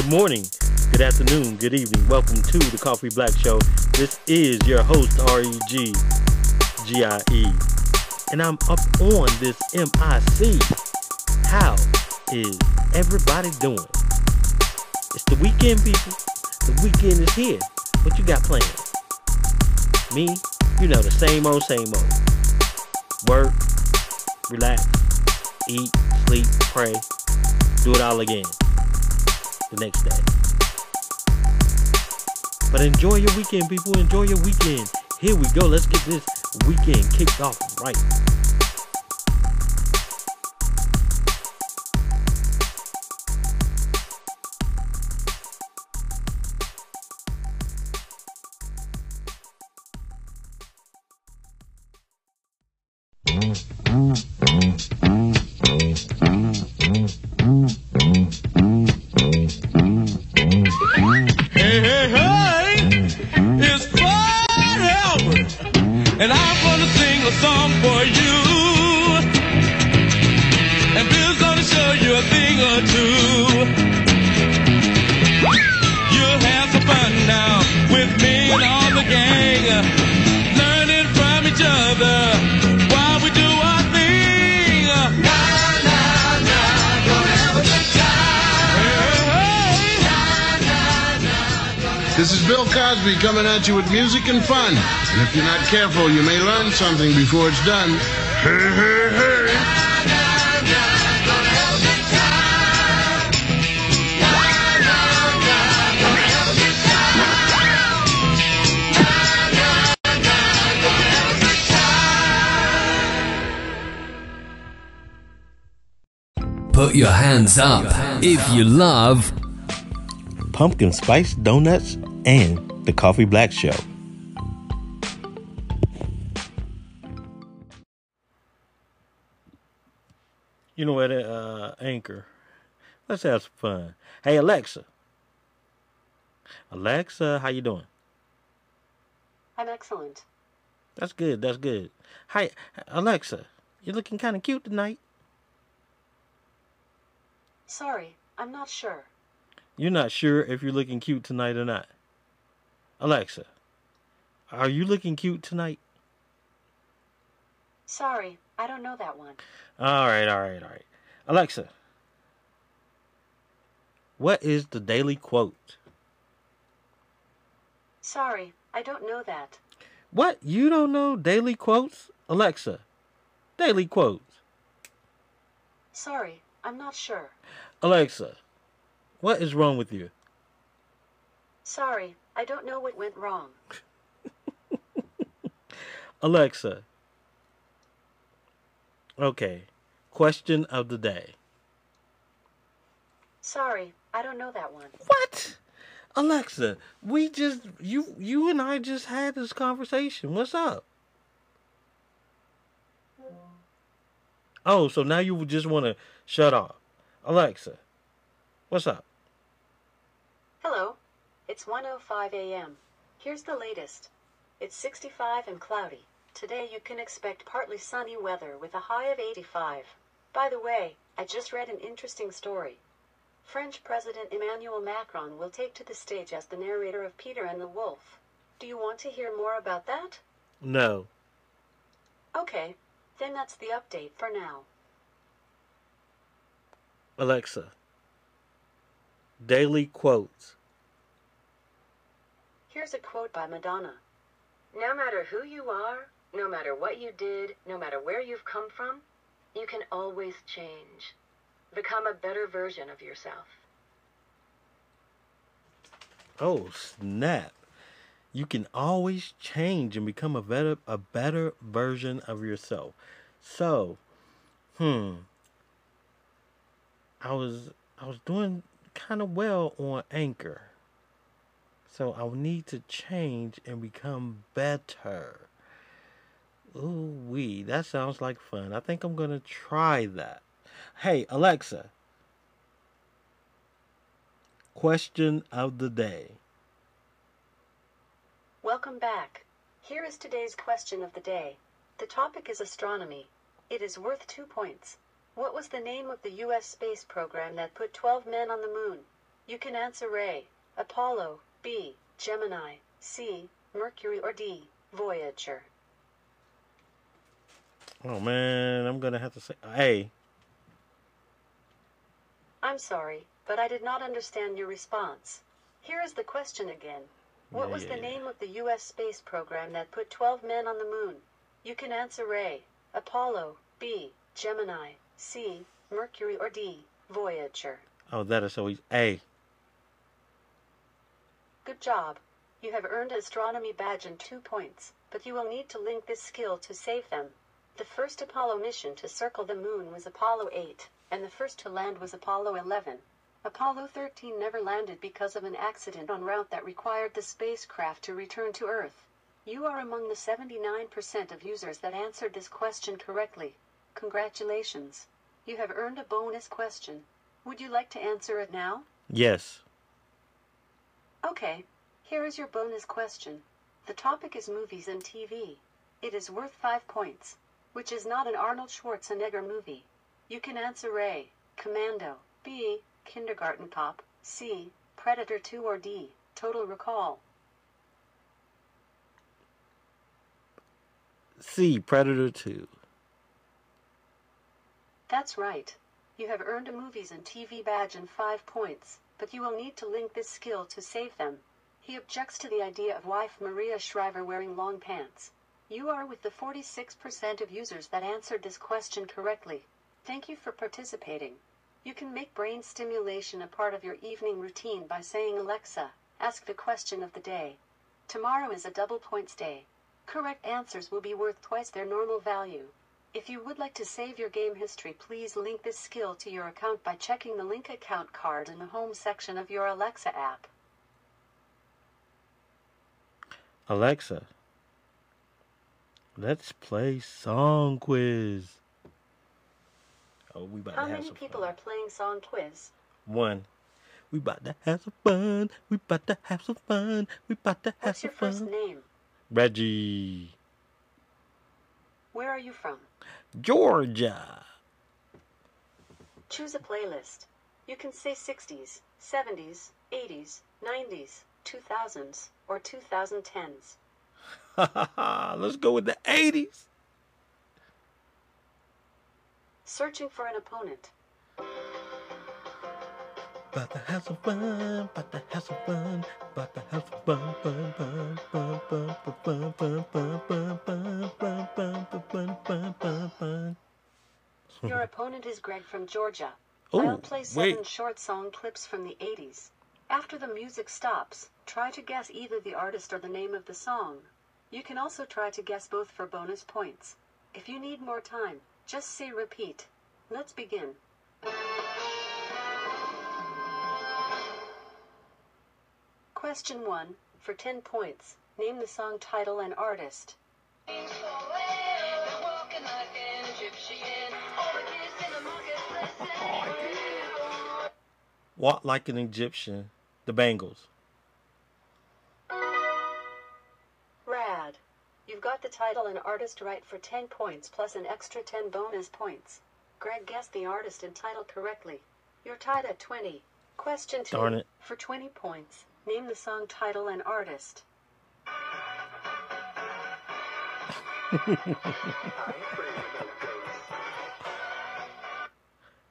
good morning, good afternoon, good evening. Welcome to the Coffee Black Show. This is your host, R-E-G, G-I-E. And I'm up on this M-I-C. How is everybody doing? It's the weekend, people. The weekend is here. What you got planned? Me, you know, the same old, same old. Work, relax, eat, sleep, pray, do it all again the next day. But enjoy your weekend, people. Enjoy your weekend. Here we go. Let's get this weekend kicked off right. This is Bill Cosby coming at you with music and fun. And if you're not careful, you may learn something before it's done. Put your hands up if you love Pumpkin spice donuts and the Coffee Black Show. You know what, uh, Anchor? Let's have some fun. Hey, Alexa. Alexa, how you doing? I'm excellent. That's good. That's good. Hi, Alexa. You're looking kind of cute tonight. Sorry, I'm not sure. You're not sure if you're looking cute tonight or not. Alexa, are you looking cute tonight? Sorry, I don't know that one. All right, all right, all right. Alexa, what is the daily quote? Sorry, I don't know that. What? You don't know daily quotes? Alexa, daily quotes. Sorry, I'm not sure. Alexa, what is wrong with you? Sorry, I don't know what went wrong. Alexa. Okay. Question of the day. Sorry, I don't know that one. What? Alexa, we just you you and I just had this conversation. What's up? Oh, so now you just want to shut off. Alexa, what's up? Hello, it's 1:05 a.m. Here's the latest. It's 65 and cloudy. Today you can expect partly sunny weather with a high of 85. By the way, I just read an interesting story. French President Emmanuel Macron will take to the stage as the narrator of Peter and the Wolf. Do you want to hear more about that? No. Okay, then that's the update for now. Alexa. Daily quotes. Here's a quote by Madonna No matter who you are, no matter what you did, no matter where you've come from, you can always change. Become a better version of yourself. Oh, snap. You can always change and become a better a better version of yourself. So, hmm. I was I was doing kind of well on Anchor. So I need to change and become better. Ooh wee, that sounds like fun. I think I'm gonna try that. Hey Alexa. Question of the day. Welcome back. Here is today's question of the day. The topic is astronomy. It is worth two points. What was the name of the U.S. space program that put 12 men on the moon? You can answer A. Apollo, B. Gemini, C. Mercury, or D. Voyager. Oh man, I'm gonna have to say A. I'm sorry, but I did not understand your response. Here is the question again. What Yeah, was yeah, the yeah. name of the U.S. space program that put 12 men on the moon? You can answer A. Apollo, B. Gemini, C. Mercury, or D. Voyager. Oh, that is so easy. A. Good job. You have earned an astronomy badge and two points, but you will need to link this skill to save them. The first Apollo mission to circle the moon was Apollo 8, and the first to land was Apollo 11. Apollo 13 never landed because of an accident en route that required the spacecraft to return to Earth. You are among the 79% of users that answered this question correctly. Congratulations. You have earned a bonus question. Would you like to answer it now? Yes. Okay, here is your bonus question. The topic is movies and TV. It is worth 5 points, which is not an Arnold Schwarzenegger movie. You can answer A. Commando, B. Kindergarten Cop, C. Predator 2 or D. Total Recall. C. Predator 2. That's right. You have earned a movies and TV badge and 5 points, but you will need to link this skill to save them. He objects to the idea of wife Maria Shriver wearing long pants. You are with the 46% of users that answered this question correctly. Thank you for participating. You can make brain stimulation a part of your evening routine by saying, Alexa, ask the question of the day. Tomorrow is a double points day. Correct answers will be worth twice their normal value. If you would like to save your game history, please link this skill to your account by checking the link account card in the home section of your Alexa app. Alexa. Let's play song quiz. Oh, we about How to have many people fun. are playing song quiz? One. We about to have some fun. We about to have some fun. We about to have What's some your first name? Reggie. Where are you from? Georgia. Choose a playlist. You can say 60s, 70s, 80s, 90s, 2000s, or 2010s. Let's go with the 80s. Searching for an opponent. About to have some fun, about to have some fun, about to have some fun, fun, fun, fun, fun, fun, fun, fun, fun, fun, fun, fun, fun, fun, fun, fun. Your opponent is Greg from Georgia. Ooh, I'll play seven wait. short song clips from the 80s. After the music stops, try to guess either the artist or the name of the song. You can also try to guess both for bonus points. If you need more time, just say repeat. Let's begin. Question 1, for 10 points. Name the song title and artist. Walk like an Egyptian. The Bangles. Rad. You've got the title and artist right for 10 points plus an extra 10 bonus points. Greg guessed the artist and title correctly. You're tied at 20. Question 2. Darn it. For 20 points, name the song title and artist.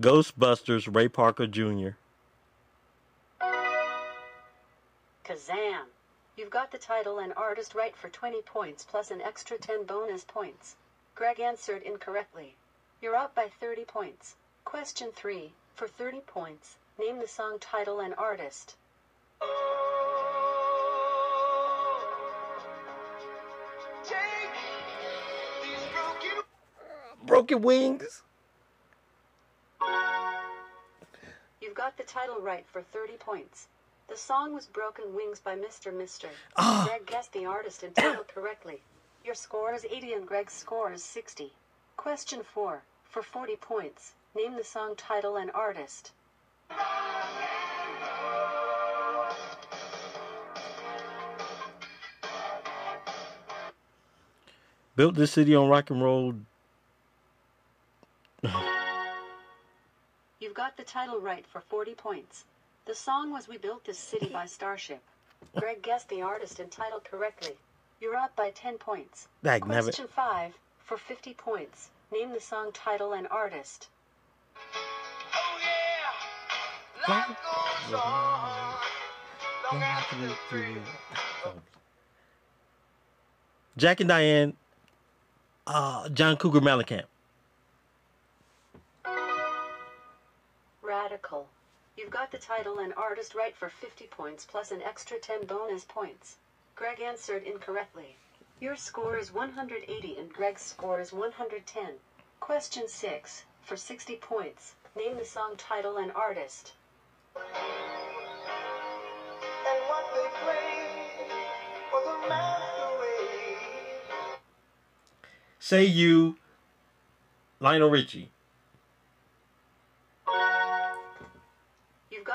Ghostbusters, Ray Parker Jr. Kazam. You've got the title and artist right for 20 points plus an extra 10 bonus points. Greg answered incorrectly. You're up by 30 points. Question 3. For 30 points, name the song title and artist. Broken Wings. You've got the title right for 30 points. The song was Broken Wings by Mr. Mister. Ah. Greg guessed the artist and title correctly. Your score is 80 and Greg's score is 60. Question 4. For 40 points, name the song title and artist. Built this city on rock and roll. Got the title right for 40 points. The song was We Built This City by Starship. Greg guessed the artist and title correctly. You're up by 10 points. Dag nabbit. Question 5 for 50 points. Name the song title and artist. Jack and Diane, uh, John Cougar Mellencamp. Radical. You've got the title and artist right for 50 points plus an extra 10 bonus points. Greg answered incorrectly. Your score is 180 and Greg's score is 110. Question 6 for 60 points. Name the song title and artist. And what they played was a masquerade. Say you, Lionel Richie.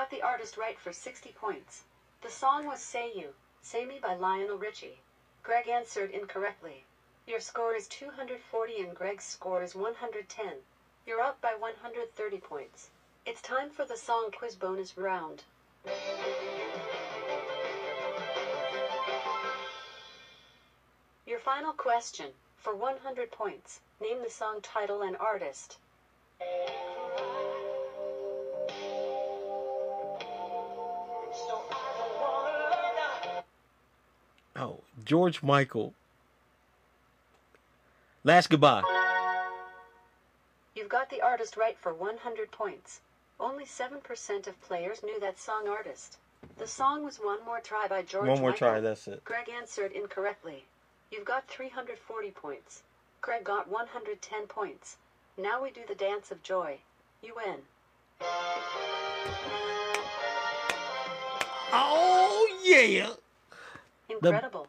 The artist right for 60 points. The song was Say You, Say Me by Lionel Richie. Greg answered incorrectly. Your score is 240 and Greg's score is 110. You're up by 130 points. It's time for the song quiz bonus round. Your final question for 100 points. Name the song title and artist. George Michael. Last goodbye. You've got the artist right for 100 points. Only 7% of players knew that song artist. The song was One More Try by George One more Michael. try, that's it. Greg answered incorrectly. You've got 340 points. Greg got 110 points. Now we do the dance of joy. You win. Oh, yeah. Incredible.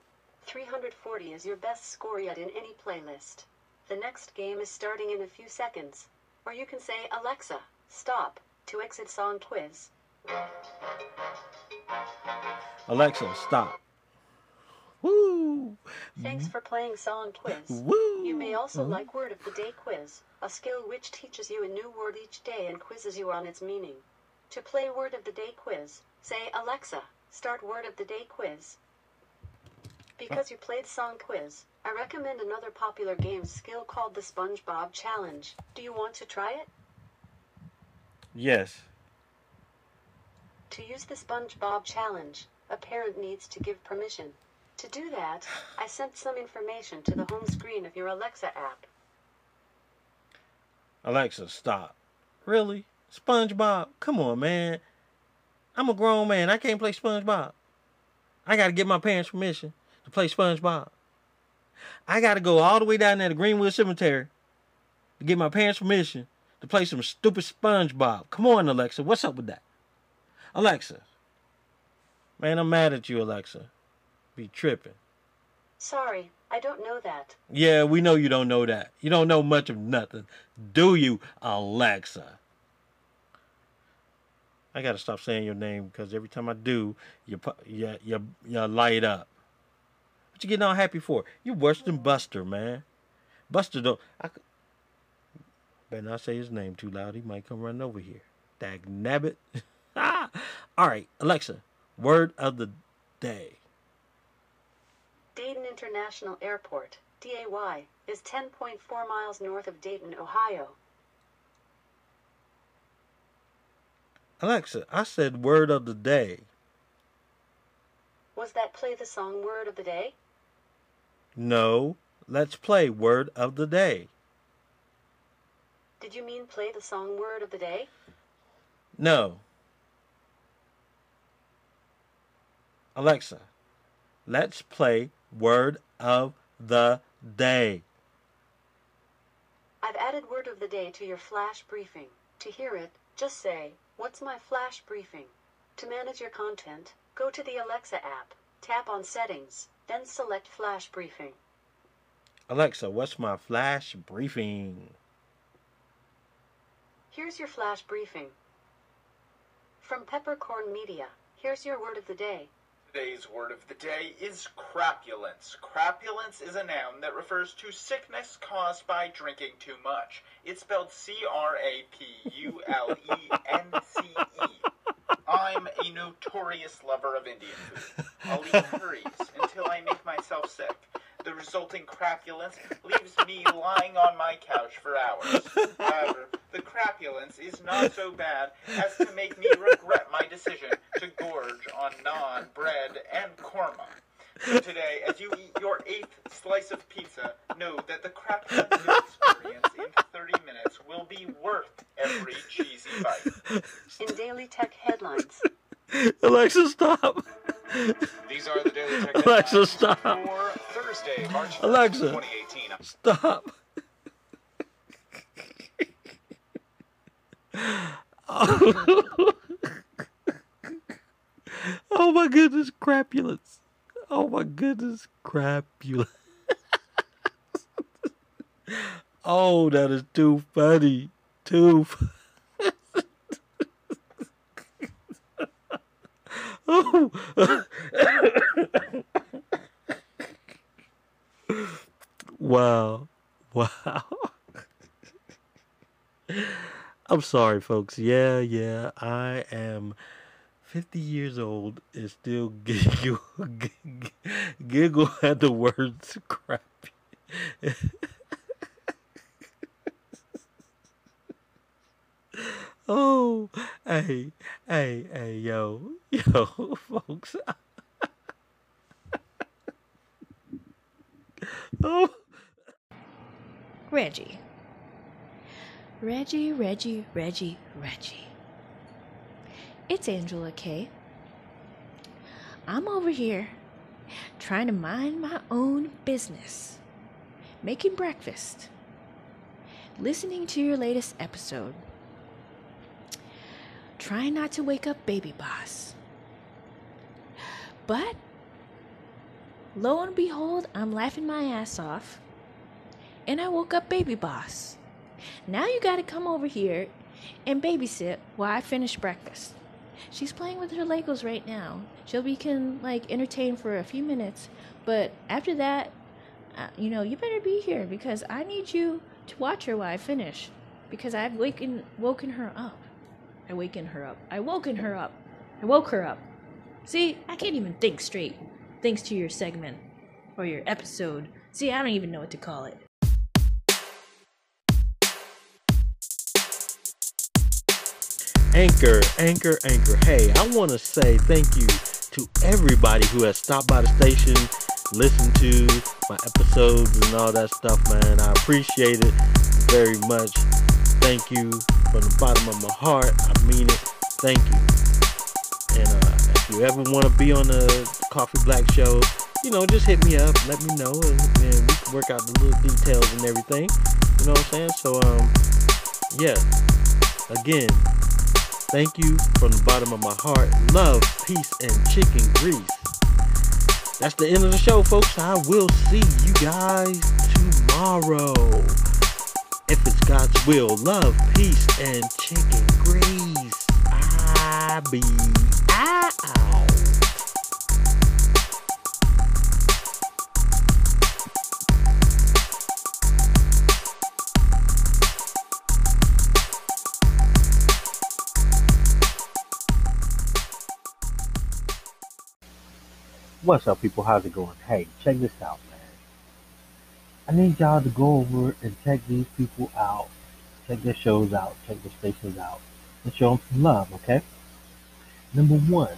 340 is your best score yet in any playlist. The next game is starting in a few seconds. Or you can say, Alexa, stop, to exit song quiz. Alexa, stop. Woo. Thanks for playing Song Quiz. Woo. You may also like Word of the Day Quiz, a skill which teaches you a new word each day and quizzes you on its meaning. To play Word of the Day Quiz, say Alexa, start Word of the Day Quiz. Because you played Song Quiz, I recommend another popular game skill called the SpongeBob Challenge. Do you want to try it? Yes. To use the SpongeBob Challenge, a parent needs to give permission. To do that, I sent some information to the home screen of your Alexa app. Alexa, stop. Really? SpongeBob? Come on, man. I'm a grown man. I can't play SpongeBob. I got to get my parents' permission to play SpongeBob. I got to go all the way down there to Greenwood Cemetery to get my parents' permission to play some stupid SpongeBob. Come on, Alexa. What's up with that? Alexa. Man, I'm mad at you, Alexa. Be tripping. Sorry, I don't know that. Yeah, we know you don't know that. You don't know much of nothing. Do you, Alexa? I gotta stop saying your name because every time I do, you you you, you light up. What you getting all happy for? You worse than Buster, man. Buster don't. I better not say his name too loud. He might come running over here. Dag nabbit. all right, Alexa. Word of the day. Dayton International Airport, DAY, is 10.4 miles north of Dayton, Ohio. Alexa, I said word of the day. Was that play the song word of the day? No, let's play word of the day. Did you mean play the song word of the day? No. Alexa, let's play word of the day. I've added word of the day to your flash briefing. To hear it, just say, What's my flash briefing? To manage your content, go to the Alexa app, tap on Settings, then select Flash Briefing. Alexa, what's my flash briefing? Here's your flash briefing. From Peppercorn Media, here's your word of the day. Today's word of the day is crapulence. Crapulence is a noun that refers to sickness caused by drinking too much. It's spelled C R A P U L E N C E. I'm a notorious lover of Indian food. I'll eat curries until I make myself sick. The resulting crapulence leaves me lying on my couch for hours. However, the crapulence is not so bad as to make me regret my decision to gorge on naan, bread, and korma. So today, as you eat your eighth slice of pizza, know that the crapulence experience in 30 minutes will be worth every cheesy bite. In Daily Tech headlines, Alexa, stop. These are the Daily Tech Alexa, stop. for Thursday, March 1st, Alexa. 2018. Stop. oh my goodness, crapulence. Oh my goodness, crapulence. oh, that is too funny. Too funny. Wow. Wow. I'm sorry, folks. Yeah, yeah. I am 50 years old and still giggle, giggle at the words crappy. oh, hey, hey, hey, yo, yo, folks. oh. Reggie. Reggie, Reggie, Reggie, Reggie. It's Angela Kay. I'm over here trying to mind my own business, making breakfast, listening to your latest episode, trying not to wake up Baby Boss. But lo and behold, I'm laughing my ass off and I woke up Baby Boss. Now you gotta come over here and babysit while I finish breakfast. She's playing with her Legos right now. She'll be can like entertain for a few minutes, but after that, uh, you know, you better be here because I need you to watch her while I finish because I've waken woken her up. I waken her up. I woken her up. I woke her up. See, I can't even think straight thanks to your segment or your episode. See, I don't even know what to call it. Anchor, Anchor, Anchor. Hey, I want to say thank you to everybody who has stopped by the station, listened to my episodes and all that stuff, man. I appreciate it very much. Thank you from the bottom of my heart. I mean it. Thank you. You ever want to be on the Coffee Black Show, you know, just hit me up, let me know, and, and we can work out the little details and everything. You know what I'm saying? So, um, yeah. Again, Thank you from the bottom of my heart. Love, peace, and chicken grease. That's the end of the show, folks. I will see you guys tomorrow. If it's God's will, love, peace, and chicken grease. I be What's up, people? How's it going? Hey, check this out, man. I need y'all to go over and check these people out. Check their shows out. Check their stations out. And show them some love, okay? Number one,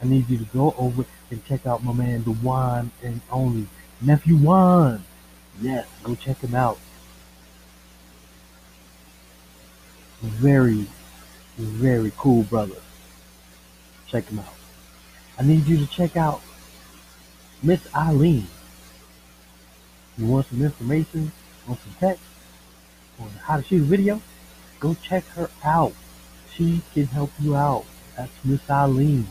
I need you to go over and check out my man, the one and only Nephew Juan. Yes, go check him out. Very, very cool brother. Check him out. I need you to check out Miss Eileen. You want some information on some text on how to shoot a video? Go check her out. She can help you out. That's Miss Eileen.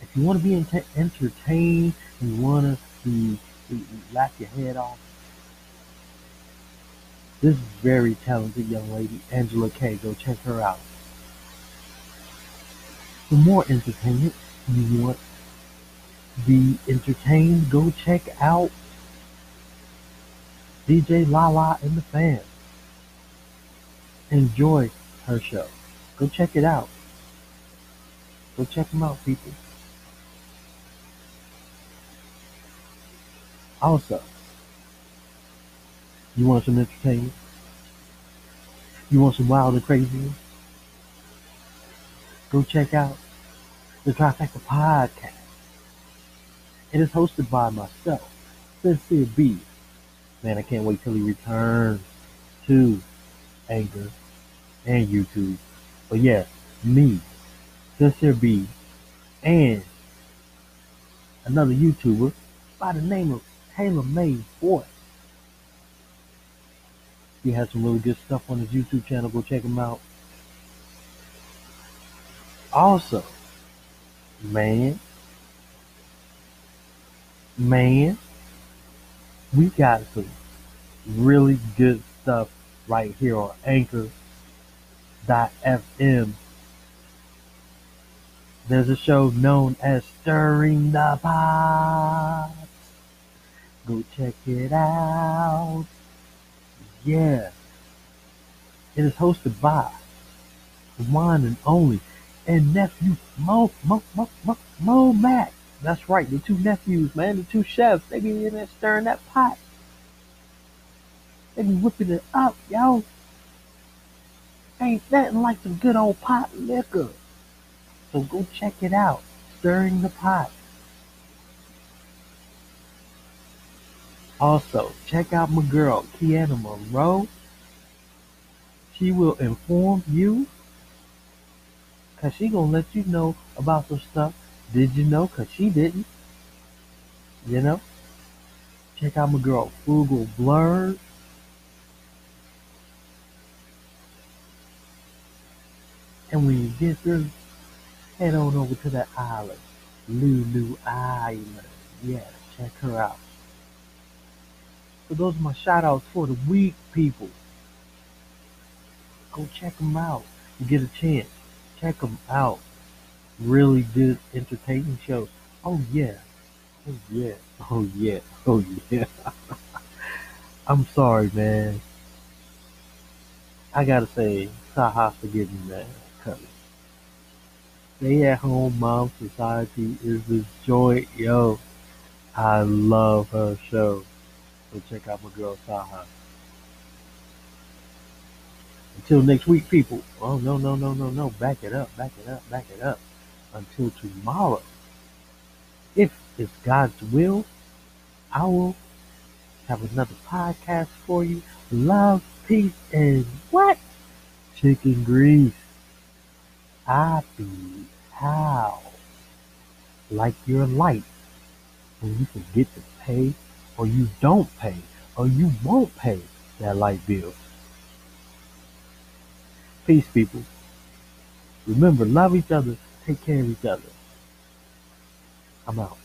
If you want to be ent- entertained and you want to be, be laugh your head off, this very talented young lady, Angela Kay, go check her out. For more entertainment, you want to be entertained, go check out DJ Lala and the Fans. Enjoy her show. Go check it out. Go check them out, people. Also, you want some entertainment? You want some wild and crazy? Go check out the Trifecta Podcast. It is hosted by myself, Sincere B. Man, I can't wait till he returns to Anchor and YouTube. But yeah, me, Sincere B, and another YouTuber by the name of Taylor May Boy. He has some really good stuff on his YouTube channel. Go check him out. Also, man, man, we got some really good stuff right here on Anchor.fm. There's a show known as Stirring the Pot. Go check it out. Yeah. It is hosted by one and only and nephew Mo Mo Mo Mo, Mo Mac. That's right, the two nephews, man, the two chefs. They be in there stirring that pot. They be whipping it up, yo. Ain't nothing like some good old pot liquor. So go check it out. Stirring the pot. Also, check out my girl, Kiana Monroe. She will inform you. Cause she gonna let you know about some stuff. Did you know? Cause she didn't. You know? Check out my girl, Frugal Blurred. And when you get through, head on over to that island. Lulu Island. Yeah, check her out. So those are my shout outs for the week, people. Go check them out. You get a chance. Check them out. Really good, entertaining shows. Oh, yeah. Oh, yeah. Oh, yeah. Oh, yeah. I'm sorry, man. I gotta say, Saha forgive me, man. Cause stay at home mom society is the joy. Yo, I love her show. So check out my girl Saha. Until next week, people. Oh, no, no, no, no, no. Back it up, back it up, back it up. Until tomorrow. If it's God's will, I will have another podcast for you. Love, peace, and what? Chicken grease. I be how? Like your light. When you forget to pay, or you don't pay, or you won't pay that light bill. Peace, people. Remember, love each other, take care of each other. I'm out.